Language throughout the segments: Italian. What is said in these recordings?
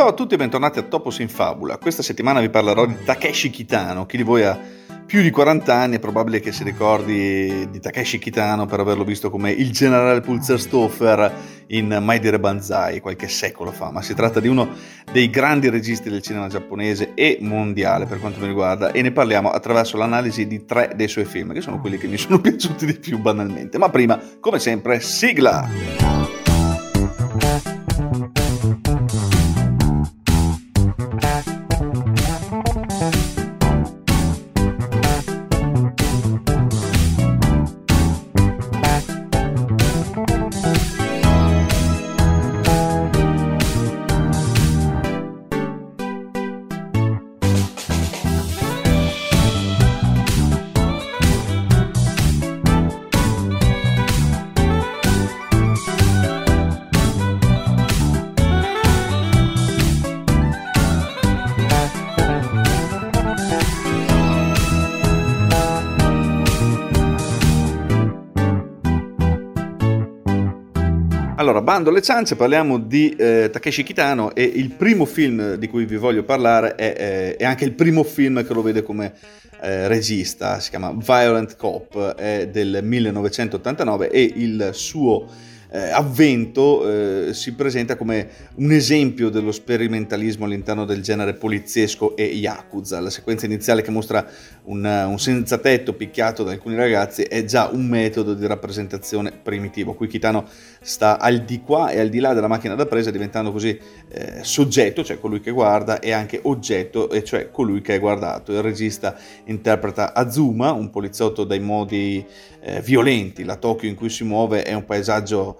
Ciao a tutti e bentornati a Topos in Fabula. Questa settimana vi parlerò di Takeshi Kitano. Chi di voi ha più di 40 anni è probabile che si ricordi di Takeshi Kitano per averlo visto come il generale Pulserstoffer in Mai dire Banzai qualche secolo fa, ma si tratta di uno dei grandi registi del cinema giapponese e mondiale per quanto mi riguarda e ne parliamo attraverso l'analisi di tre dei suoi film, che sono quelli che mi sono piaciuti di più banalmente. Ma prima, come sempre, sigla! Allora, bando alle ciance, parliamo di eh, Takeshi Kitano e il primo film di cui vi voglio parlare è, è, è anche il primo film che lo vede come eh, regista, si chiama Violent Cop, è del 1989 e il suo eh, avvento eh, si presenta come un esempio dello sperimentalismo all'interno del genere poliziesco e yakuza. La sequenza iniziale che mostra un, un senza tetto picchiato da alcuni ragazzi è già un metodo di rappresentazione primitivo. Qui Kitano sta al di qua e al di là della macchina da presa diventando così eh, soggetto, cioè colui che guarda, e anche oggetto, e cioè colui che è guardato. Il regista interpreta Azuma, un poliziotto dai modi eh, violenti. La Tokyo in cui si muove è un paesaggio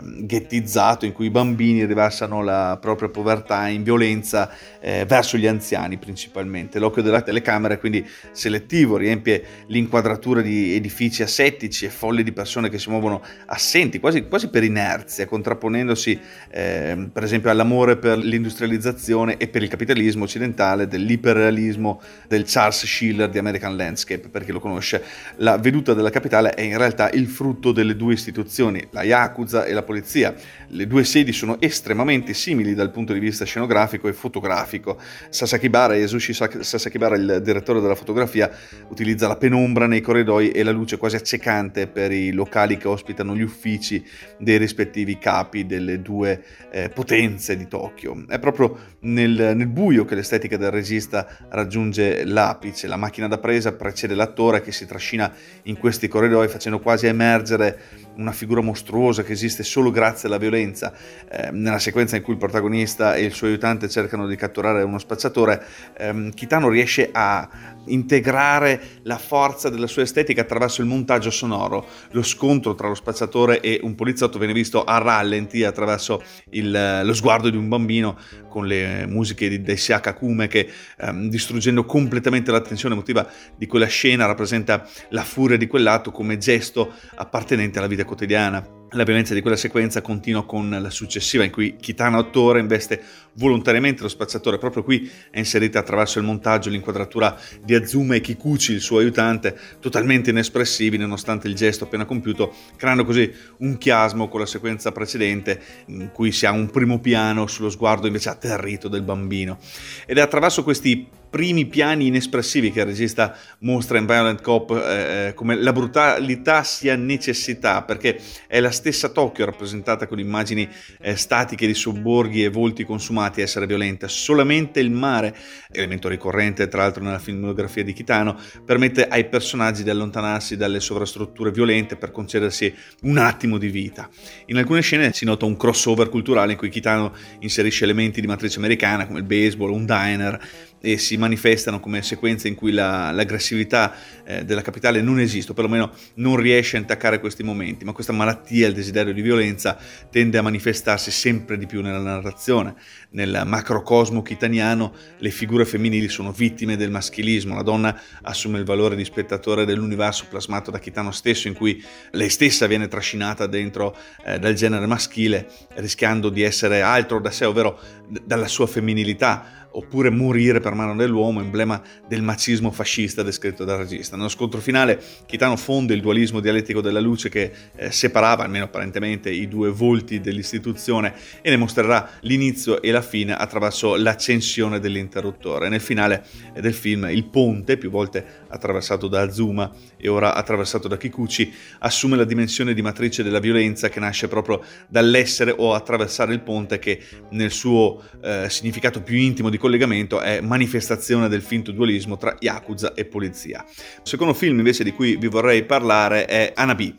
ghettizzato in cui i bambini riversano la propria povertà in violenza eh, verso gli anziani principalmente. L'occhio della telecamera è quindi selettivo, riempie l'inquadratura di edifici assettici e folli di persone che si muovono assenti, quasi, quasi per inerzia, contrapponendosi eh, per esempio all'amore per l'industrializzazione e per il capitalismo occidentale, dell'iperrealismo del Charles Schiller di American Landscape, per chi lo conosce. La veduta della capitale è in realtà il frutto delle due istituzioni, la Yakuza e la polizia. Le due sedi sono estremamente simili dal punto di vista scenografico e fotografico. Sasakibara, Yasushi Sasakibara, il direttore della fotografia, utilizza la penombra nei corridoi e la luce quasi accecante per i locali che ospitano gli uffici dei rispettivi capi delle due eh, potenze di Tokyo. È proprio nel, nel buio che l'estetica del regista raggiunge l'apice. La macchina da presa precede l'attore che si trascina in questi corridoi facendo quasi emergere una figura mostruosa che esiste solo grazie alla violenza. Eh, nella sequenza in cui il protagonista e il suo aiutante cercano di catturare uno spacciatore, ehm, Kitano riesce a integrare la forza della sua estetica attraverso il montaggio sonoro. Lo scontro tra lo spacciatore e un poliziotto viene visto a rallenti attraverso il, lo sguardo di un bambino con le musiche di Daisya Kakume che ehm, distruggendo completamente l'attenzione emotiva di quella scena rappresenta la furia di quell'atto come gesto appartenente alla vita quotidiana. La violenza di quella sequenza continua con la successiva in cui Kitano attore investe volontariamente lo spacciatore. Proprio qui è inserita attraverso il montaggio l'inquadratura di Azuma e Kikuchi, il suo aiutante, totalmente inespressivi nonostante il gesto appena compiuto, creando così un chiasmo con la sequenza precedente in cui si ha un primo piano sullo sguardo invece atterrito del bambino. Ed è attraverso questi primi piani inespressivi che il regista mostra in Violent Cop eh, eh, come la brutalità sia necessità, perché è la stessa Tokyo rappresentata con immagini eh, statiche di sobborghi e volti consumati a essere violenta. Solamente il mare, elemento ricorrente tra l'altro nella filmografia di Kitano, permette ai personaggi di allontanarsi dalle sovrastrutture violente per concedersi un attimo di vita. In alcune scene si nota un crossover culturale in cui Kitano inserisce elementi di matrice americana come il baseball, un diner, e si manifestano come sequenze in cui la, l'aggressività eh, della capitale non esiste, o perlomeno non riesce a intaccare questi momenti, ma questa malattia, il desiderio di violenza, tende a manifestarsi sempre di più nella narrazione. Nel macrocosmo chitaniano le figure femminili sono vittime del maschilismo, la donna assume il valore di spettatore dell'universo plasmato da Chitano stesso, in cui lei stessa viene trascinata dentro eh, dal genere maschile, rischiando di essere altro da sé, ovvero d- dalla sua femminilità, oppure morire per mano dell'uomo, emblema del macismo fascista descritto dal regista. Nello scontro finale Kitano fonde il dualismo dialettico della luce che eh, separava, almeno apparentemente, i due volti dell'istituzione e ne mostrerà l'inizio e la fine attraverso l'accensione dell'interruttore. Nel finale del film il ponte, più volte attraversato da Azuma e ora attraversato da Kikuchi, assume la dimensione di matrice della violenza che nasce proprio dall'essere o attraversare il ponte che nel suo eh, significato più intimo di collegamento è manifestazione del finto dualismo tra Yakuza e polizia. Il secondo film invece di cui vi vorrei parlare è Anabi.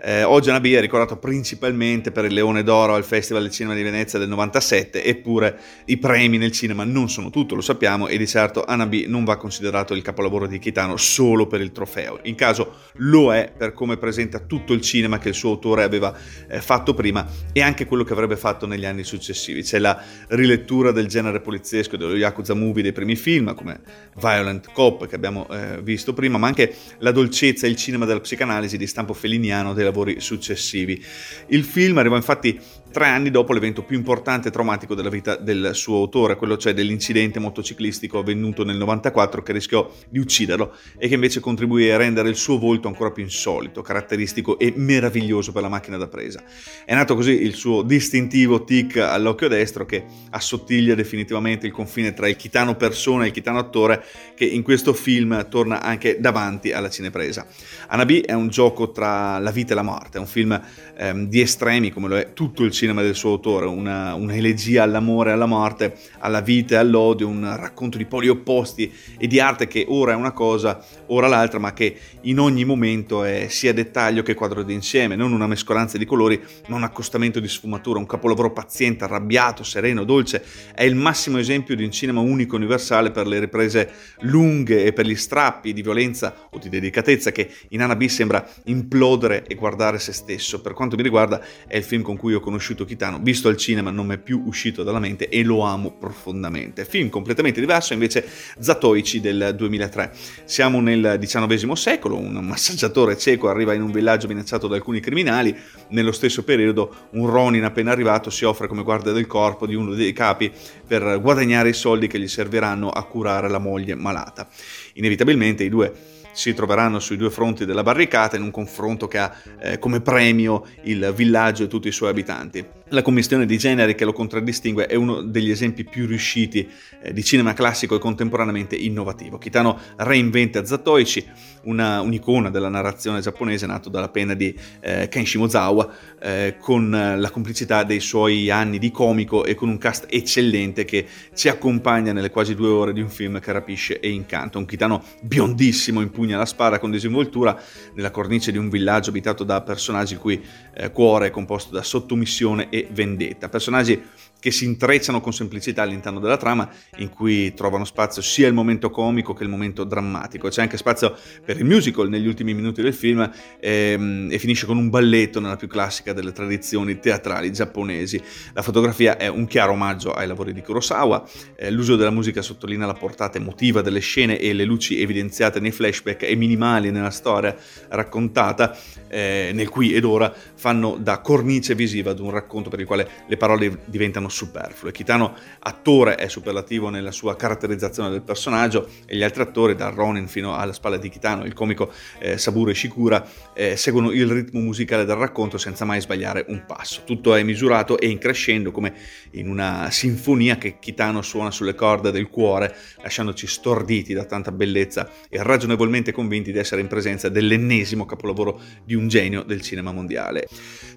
Eh, oggi Anabi è ricordato principalmente per il Leone d'Oro al Festival del Cinema di Venezia del 97, eppure i premi nel cinema non sono tutto, lo sappiamo, e di certo Anabi non va considerato il capolavoro di Kitano solo per il trofeo. In caso lo è per come presenta tutto il cinema che il suo autore aveva eh, fatto prima e anche quello che avrebbe fatto negli anni successivi. C'è la rilettura del genere poliziesco dello Yakuza Movie dei primi film, come Violent Cop che abbiamo eh, visto prima, ma anche la dolcezza e il cinema della psicanalisi di stampo feliniano dei lavori successivi. Il film arrivò infatti tre anni dopo l'evento più importante e traumatico della vita del suo autore, quello cioè dell'incidente motociclistico avvenuto nel 94 che rischiò di ucciderlo e che invece contribuì a rendere il suo volto ancora più insolito, caratteristico e meraviglioso per la macchina da presa. È nato così il suo distintivo tic all'occhio destro che assottiglia definitivamente il confine tra il chitano persona e il chitano attore che in questo film torna anche davanti alla cinepresa. Anabi è un gioco tra la vita e la morte, è un film ehm, di estremi come lo è tutto il cinema del suo autore, una, un'elegia all'amore e alla morte, alla vita e all'odio, un racconto di poli opposti e di arte che ora è una cosa, ora l'altra, ma che in ogni momento è sia dettaglio che quadro d'insieme, non una mescolanza di colori, ma un accostamento di sfumatura, un capolavoro paziente, arrabbiato, sereno, dolce. È il massimo esempio di un cinema unico universale per le riprese lunghe e per gli strappi di violenza o di delicatezza che in Anabi sembra implodere e guardare se stesso. Per quanto mi riguarda è il film con cui ho conosciuto conosciuto Kitano, visto al cinema non mi è più uscito dalla mente e lo amo profondamente. Film completamente diverso invece Zatoichi del 2003. Siamo nel XIX secolo, un massaggiatore cieco arriva in un villaggio minacciato da alcuni criminali, nello stesso periodo un Ronin appena arrivato si offre come guardia del corpo di uno dei capi per guadagnare i soldi che gli serviranno a curare la moglie malata. Inevitabilmente i due si troveranno sui due fronti della barricata in un confronto che ha eh, come premio il villaggio e tutti i suoi abitanti. La commissione di generi che lo contraddistingue è uno degli esempi più riusciti eh, di cinema classico e contemporaneamente innovativo. Kitano reinventa Zatoichi, una, un'icona della narrazione giapponese nato dalla penna di eh, Ken Shimozawa, eh, con la complicità dei suoi anni di comico e con un cast eccellente che ci accompagna nelle quasi due ore di un film che rapisce e incanta. Un Kitano biondissimo in pugna la spara con disinvoltura nella cornice di un villaggio abitato da personaggi il cui eh, cuore è composto da sottomissione e vendetta. Personaggi che si intrecciano con semplicità all'interno della trama, in cui trovano spazio sia il momento comico che il momento drammatico. C'è anche spazio per il musical negli ultimi minuti del film ehm, e finisce con un balletto nella più classica delle tradizioni teatrali giapponesi. La fotografia è un chiaro omaggio ai lavori di Kurosawa, eh, l'uso della musica sottolinea la portata emotiva delle scene e le luci evidenziate nei flashback e minimali nella storia raccontata, eh, nel qui ed ora, fanno da cornice visiva ad un racconto per il quale le parole diventano sono superflue. Kitano, attore, è superlativo nella sua caratterizzazione del personaggio e gli altri attori, da Ronin fino alla spalla di Kitano, il comico eh, Saburo Ishikura, eh, seguono il ritmo musicale del racconto senza mai sbagliare un passo. Tutto è misurato e in crescendo come in una sinfonia che Kitano suona sulle corde del cuore, lasciandoci storditi da tanta bellezza e ragionevolmente convinti di essere in presenza dell'ennesimo capolavoro di un genio del cinema mondiale.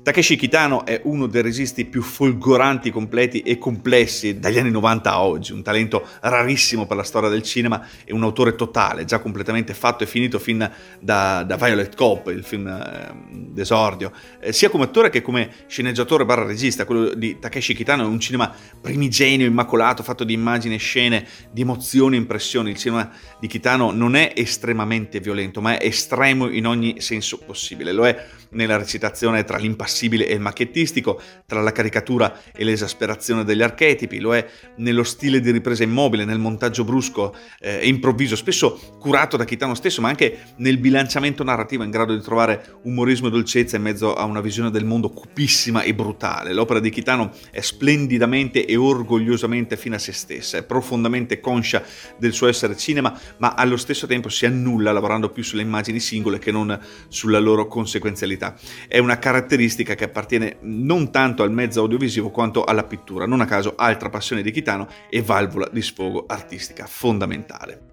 Takeshi Kitano è uno dei registi più folgoranti, completi e complessi dagli anni 90 a oggi, un talento rarissimo per la storia del cinema e un autore totale, già completamente fatto e finito fin da, da Violet Cop, il film eh, d'esordio. Eh, sia come attore che come sceneggiatore barra regista, quello di Takeshi Kitano è un cinema primigenio, immacolato, fatto di immagini scene, di emozioni impressioni. Il cinema di Kitano non è estremamente violento, ma è estremo in ogni senso possibile. Lo è nella recitazione tra l'impassibile e il macchiettistico, tra la caricatura e l'esasperazione nell'esagerazione degli archetipi, lo è nello stile di ripresa immobile, nel montaggio brusco eh, e improvviso, spesso curato da Kitano stesso, ma anche nel bilanciamento narrativo in grado di trovare umorismo e dolcezza in mezzo a una visione del mondo cupissima e brutale. L'opera di Kitano è splendidamente e orgogliosamente fine a se stessa, è profondamente conscia del suo essere cinema, ma allo stesso tempo si annulla lavorando più sulle immagini singole che non sulla loro conseguenzialità. È una caratteristica che appartiene non tanto al mezzo audiovisivo quanto alla pittura, non a caso altra passione di Kitano e valvola di sfogo artistica fondamentale.